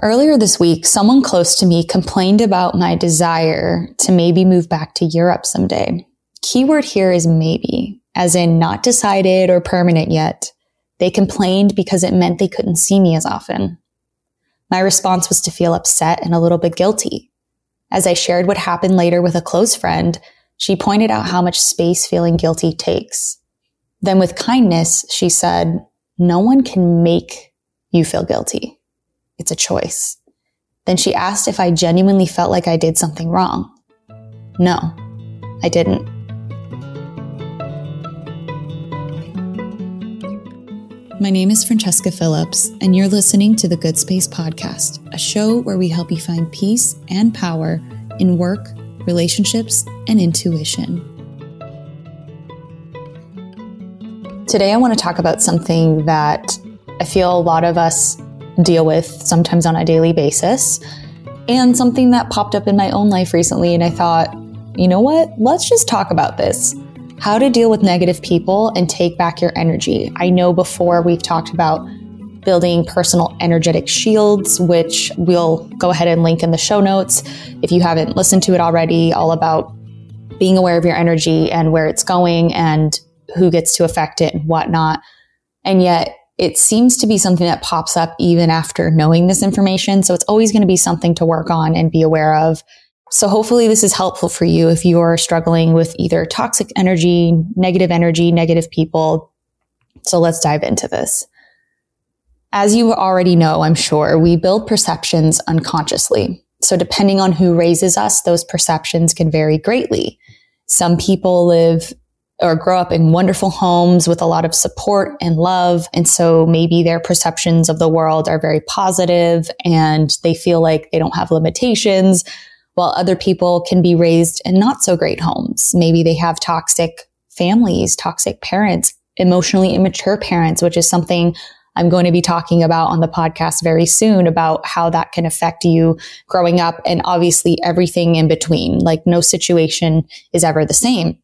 Earlier this week, someone close to me complained about my desire to maybe move back to Europe someday. Keyword here is maybe, as in not decided or permanent yet. They complained because it meant they couldn't see me as often. My response was to feel upset and a little bit guilty. As I shared what happened later with a close friend, she pointed out how much space feeling guilty takes. Then with kindness, she said, no one can make you feel guilty. It's a choice. Then she asked if I genuinely felt like I did something wrong. No, I didn't. My name is Francesca Phillips, and you're listening to the Good Space Podcast, a show where we help you find peace and power in work, relationships, and intuition. Today, I want to talk about something that I feel a lot of us deal with sometimes on a daily basis. And something that popped up in my own life recently, and I thought, you know what? Let's just talk about this. How to deal with negative people and take back your energy. I know before we've talked about building personal energetic shields, which we'll go ahead and link in the show notes. If you haven't listened to it already, all about being aware of your energy and where it's going and who gets to affect it and whatnot. And yet, it seems to be something that pops up even after knowing this information. So it's always going to be something to work on and be aware of. So hopefully this is helpful for you if you're struggling with either toxic energy, negative energy, negative people. So let's dive into this. As you already know, I'm sure, we build perceptions unconsciously. So depending on who raises us, those perceptions can vary greatly. Some people live or grow up in wonderful homes with a lot of support and love. And so maybe their perceptions of the world are very positive and they feel like they don't have limitations while other people can be raised in not so great homes. Maybe they have toxic families, toxic parents, emotionally immature parents, which is something I'm going to be talking about on the podcast very soon about how that can affect you growing up and obviously everything in between. Like no situation is ever the same.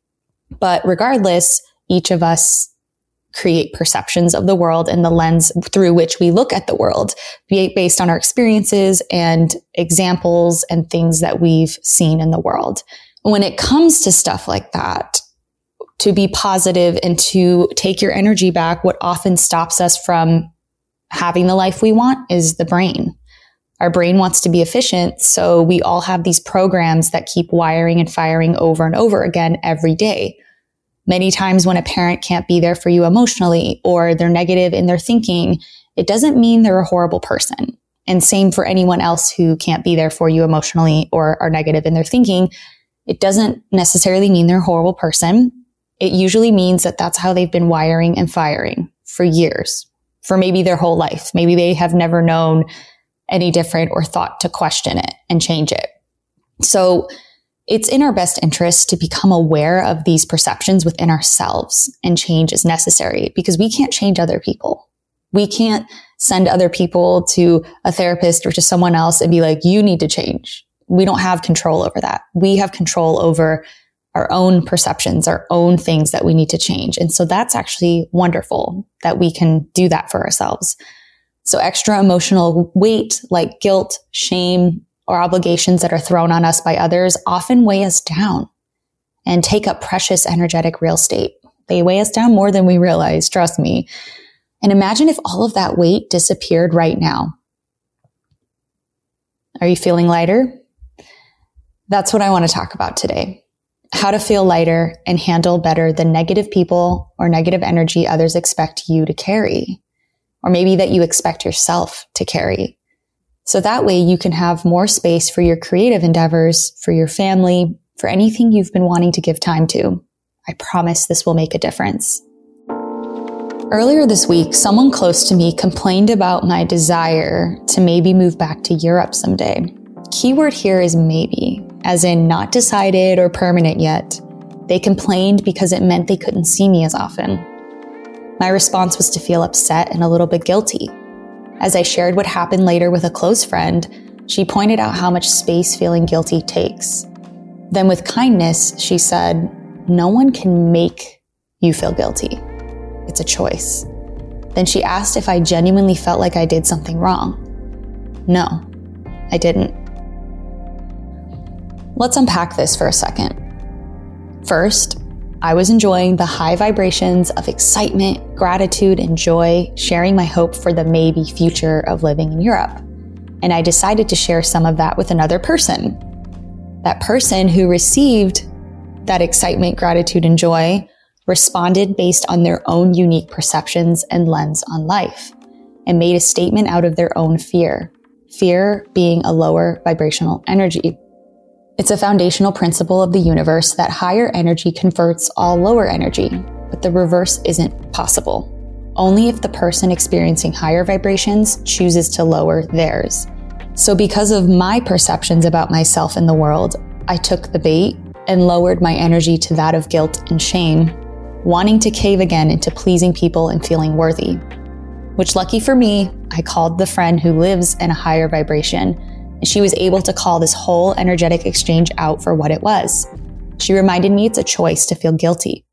But regardless, each of us create perceptions of the world and the lens through which we look at the world based on our experiences and examples and things that we've seen in the world. When it comes to stuff like that, to be positive and to take your energy back, what often stops us from having the life we want is the brain. Our brain wants to be efficient. So we all have these programs that keep wiring and firing over and over again every day. Many times when a parent can't be there for you emotionally or they're negative in their thinking, it doesn't mean they're a horrible person. And same for anyone else who can't be there for you emotionally or are negative in their thinking. It doesn't necessarily mean they're a horrible person. It usually means that that's how they've been wiring and firing for years, for maybe their whole life. Maybe they have never known any different or thought to question it and change it. So it's in our best interest to become aware of these perceptions within ourselves and change is necessary because we can't change other people. We can't send other people to a therapist or to someone else and be like, you need to change. We don't have control over that. We have control over our own perceptions, our own things that we need to change. And so that's actually wonderful that we can do that for ourselves. So extra emotional weight like guilt, shame, or obligations that are thrown on us by others often weigh us down and take up precious energetic real estate. They weigh us down more than we realize, trust me. And imagine if all of that weight disappeared right now. Are you feeling lighter? That's what I want to talk about today. How to feel lighter and handle better the negative people or negative energy others expect you to carry or maybe that you expect yourself to carry. So that way you can have more space for your creative endeavors, for your family, for anything you've been wanting to give time to. I promise this will make a difference. Earlier this week, someone close to me complained about my desire to maybe move back to Europe someday. Keyword here is maybe, as in not decided or permanent yet. They complained because it meant they couldn't see me as often. My response was to feel upset and a little bit guilty. As I shared what happened later with a close friend, she pointed out how much space feeling guilty takes. Then, with kindness, she said, No one can make you feel guilty. It's a choice. Then she asked if I genuinely felt like I did something wrong. No, I didn't. Let's unpack this for a second. First, I was enjoying the high vibrations of excitement, gratitude, and joy, sharing my hope for the maybe future of living in Europe. And I decided to share some of that with another person. That person who received that excitement, gratitude, and joy responded based on their own unique perceptions and lens on life and made a statement out of their own fear. Fear being a lower vibrational energy. It's a foundational principle of the universe that higher energy converts all lower energy, but the reverse isn't possible. Only if the person experiencing higher vibrations chooses to lower theirs. So, because of my perceptions about myself and the world, I took the bait and lowered my energy to that of guilt and shame, wanting to cave again into pleasing people and feeling worthy. Which, lucky for me, I called the friend who lives in a higher vibration she was able to call this whole energetic exchange out for what it was. She reminded me it's a choice to feel guilty.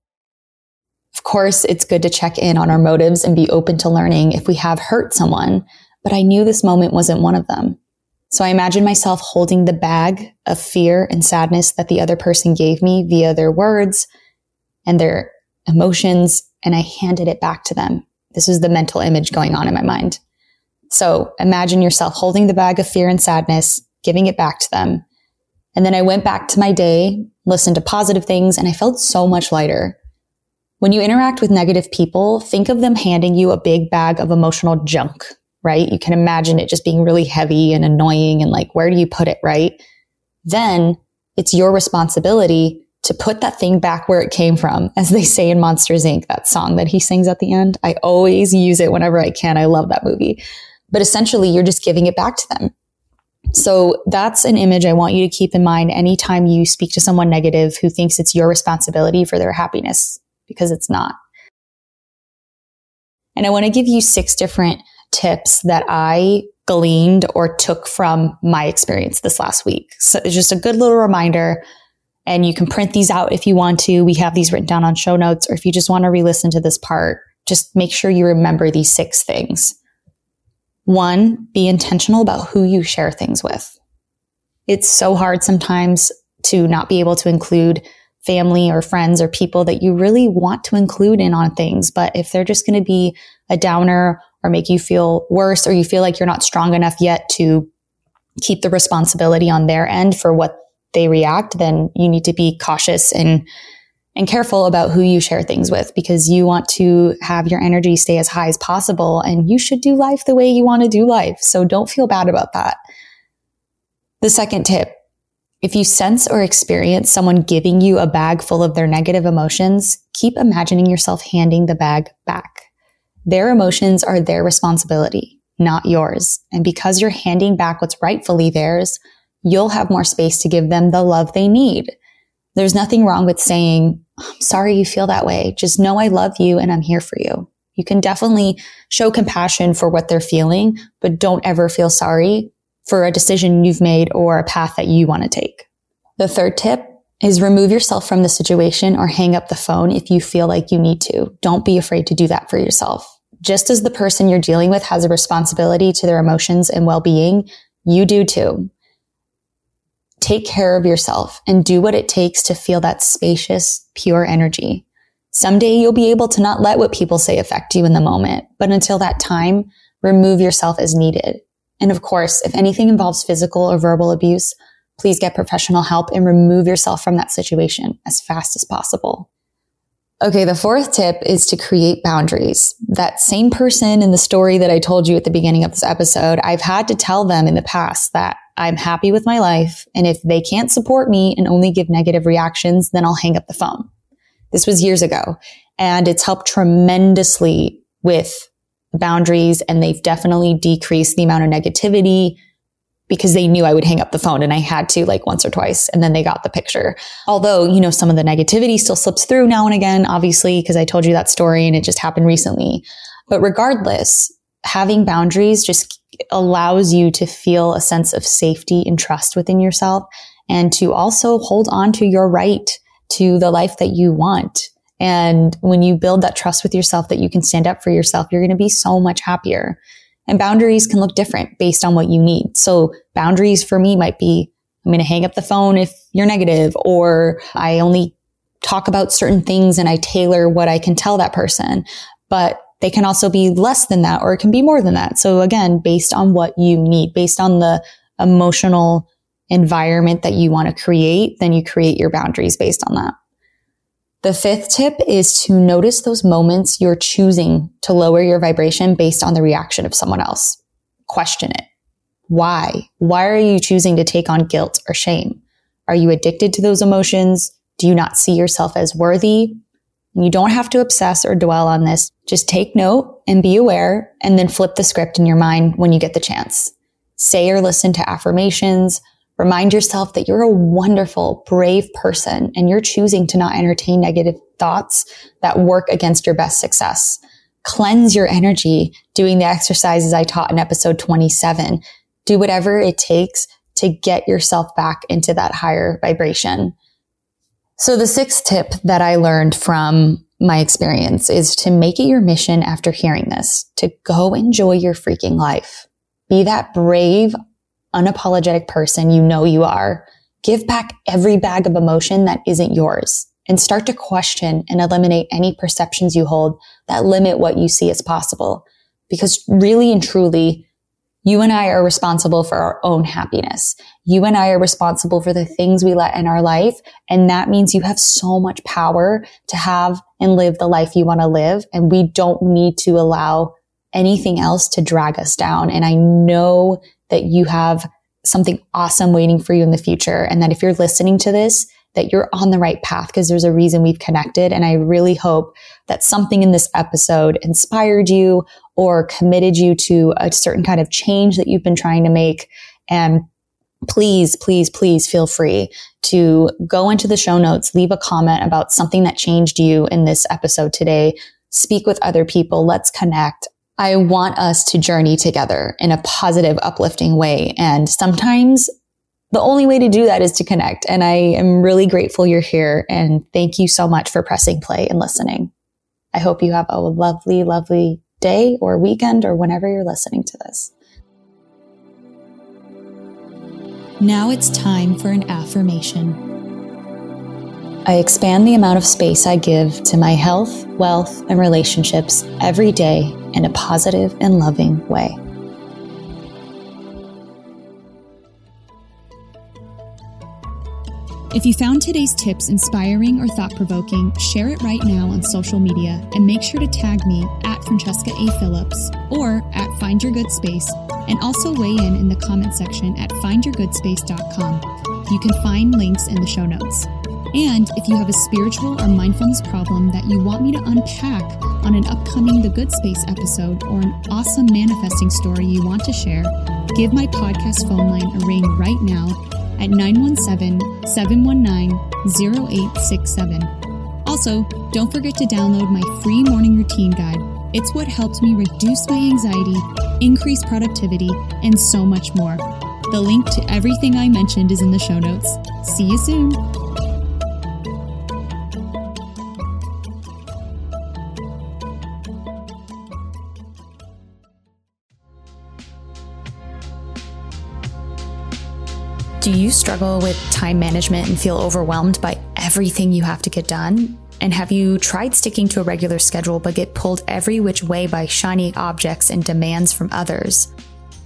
Of course, it's good to check in on our motives and be open to learning if we have hurt someone, but I knew this moment wasn't one of them. So I imagined myself holding the bag of fear and sadness that the other person gave me via their words and their emotions, and I handed it back to them. This was the mental image going on in my mind. So imagine yourself holding the bag of fear and sadness, giving it back to them. And then I went back to my day, listened to positive things, and I felt so much lighter. When you interact with negative people, think of them handing you a big bag of emotional junk, right? You can imagine it just being really heavy and annoying and like, where do you put it, right? Then it's your responsibility to put that thing back where it came from, as they say in Monsters Inc., that song that he sings at the end. I always use it whenever I can. I love that movie but essentially you're just giving it back to them. So that's an image I want you to keep in mind anytime you speak to someone negative who thinks it's your responsibility for their happiness, because it's not. And I want to give you six different tips that I gleaned or took from my experience this last week. So it's just a good little reminder. And you can print these out if you want to. We have these written down on show notes, or if you just want to re listen to this part, just make sure you remember these six things. One, be intentional about who you share things with. It's so hard sometimes to not be able to include family or friends or people that you really want to include in on things. But if they're just going to be a downer or make you feel worse, or you feel like you're not strong enough yet to keep the responsibility on their end for what they react, then you need to be cautious and and careful about who you share things with because you want to have your energy stay as high as possible and you should do life the way you want to do life. So don't feel bad about that. The second tip, if you sense or experience someone giving you a bag full of their negative emotions, keep imagining yourself handing the bag back. Their emotions are their responsibility, not yours. And because you're handing back what's rightfully theirs, you'll have more space to give them the love they need. There's nothing wrong with saying, I'm sorry you feel that way. Just know I love you and I'm here for you. You can definitely show compassion for what they're feeling, but don't ever feel sorry for a decision you've made or a path that you want to take. The third tip is remove yourself from the situation or hang up the phone if you feel like you need to. Don't be afraid to do that for yourself. Just as the person you're dealing with has a responsibility to their emotions and well-being, you do too take care of yourself and do what it takes to feel that spacious, pure energy. Someday you'll be able to not let what people say affect you in the moment, but until that time, remove yourself as needed. And of course, if anything involves physical or verbal abuse, please get professional help and remove yourself from that situation as fast as possible. Okay, the fourth tip is to create boundaries. That same person in the story that I told you at the beginning of this episode, I've had to tell them in the past that I'm happy with my life. And if they can't support me and only give negative reactions, then I'll hang up the phone. This was years ago and it's helped tremendously with boundaries and they've definitely decreased the amount of negativity because they knew I would hang up the phone and I had to like once or twice and then they got the picture. Although, you know, some of the negativity still slips through now and again, obviously, because I told you that story and it just happened recently. But regardless, having boundaries just allows you to feel a sense of safety and trust within yourself and to also hold on to your right to the life that you want. And when you build that trust with yourself that you can stand up for yourself, you're going to be so much happier. And boundaries can look different based on what you need. So boundaries for me might be, I'm going to hang up the phone if you're negative, or I only talk about certain things and I tailor what I can tell that person. But they can also be less than that or it can be more than that. So again, based on what you need, based on the emotional environment that you want to create, then you create your boundaries based on that. The fifth tip is to notice those moments you're choosing to lower your vibration based on the reaction of someone else. Question it. Why? Why are you choosing to take on guilt or shame? Are you addicted to those emotions? Do you not see yourself as worthy? You don't have to obsess or dwell on this. Just take note and be aware and then flip the script in your mind when you get the chance. Say or listen to affirmations, Remind yourself that you're a wonderful, brave person and you're choosing to not entertain negative thoughts that work against your best success. Cleanse your energy doing the exercises I taught in episode 27. Do whatever it takes to get yourself back into that higher vibration. So the sixth tip that I learned from my experience is to make it your mission after hearing this, to go enjoy your freaking life. Be that brave, unapologetic person you know you are, give back every bag of emotion that isn't yours and start to question and eliminate any perceptions you hold that limit what you see as possible. Because really and truly, you and I are responsible for our own happiness. You and I are responsible for the things we let in our life. And that means you have so much power to have and live the life you want to live. And we don't need to allow anything else to drag us down. And I know that you have something awesome waiting for you in the future. And that if you're listening to this, that you're on the right path because there's a reason we've connected. And I really hope that something in this episode inspired you or committed you to a certain kind of change that you've been trying to make. And please, please, please feel free to go into the show notes, leave a comment about something that changed you in this episode today. Speak with other people. Let's connect. I want us to journey together in a positive, uplifting way. And sometimes the only way to do that is to connect. And I am really grateful you're here. And thank you so much for pressing play and listening. I hope you have a lovely, lovely day or weekend or whenever you're listening to this. Now it's time for an affirmation. I expand the amount of space I give to my health, wealth, and relationships every day in a positive and loving way. If you found today's tips inspiring or thought provoking, share it right now on social media and make sure to tag me at Francesca A. Phillips or at Find Your Good Space and also weigh in in the comment section at findyourgoodspace.com. You can find links in the show notes. And if you have a spiritual or mindfulness problem that you want me to unpack on an upcoming The Good Space episode or an awesome manifesting story you want to share, give my podcast phone line a ring right now at 917 719 0867. Also, don't forget to download my free morning routine guide. It's what helped me reduce my anxiety, increase productivity, and so much more. The link to everything I mentioned is in the show notes. See you soon. Do you struggle with time management and feel overwhelmed by everything you have to get done? And have you tried sticking to a regular schedule but get pulled every which way by shiny objects and demands from others?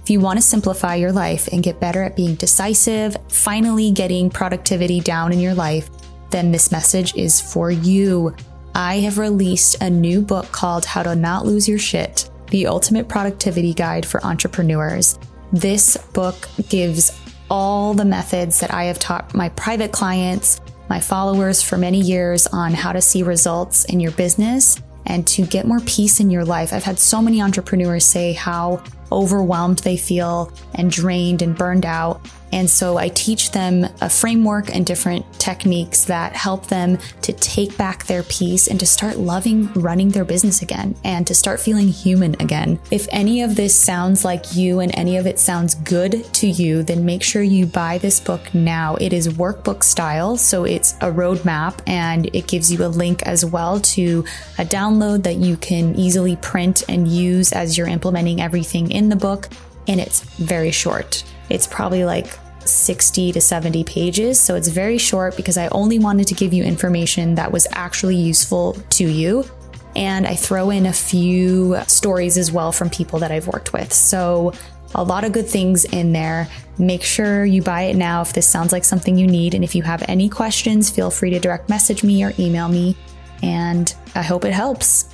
If you want to simplify your life and get better at being decisive, finally getting productivity down in your life, then this message is for you. I have released a new book called How to Not Lose Your Shit, the ultimate productivity guide for entrepreneurs. This book gives all the methods that I have taught my private clients, my followers for many years on how to see results in your business and to get more peace in your life. I've had so many entrepreneurs say how overwhelmed they feel and drained and burned out. And so I teach them a framework and different techniques that help them to take back their peace and to start loving running their business again and to start feeling human again. If any of this sounds like you and any of it sounds good to you, then make sure you buy this book now. It is workbook style, so it's a roadmap and it gives you a link as well to a download that you can easily print and use as you're implementing everything in in the book, and it's very short. It's probably like 60 to 70 pages. So it's very short because I only wanted to give you information that was actually useful to you. And I throw in a few stories as well from people that I've worked with. So a lot of good things in there. Make sure you buy it now if this sounds like something you need. And if you have any questions, feel free to direct message me or email me. And I hope it helps.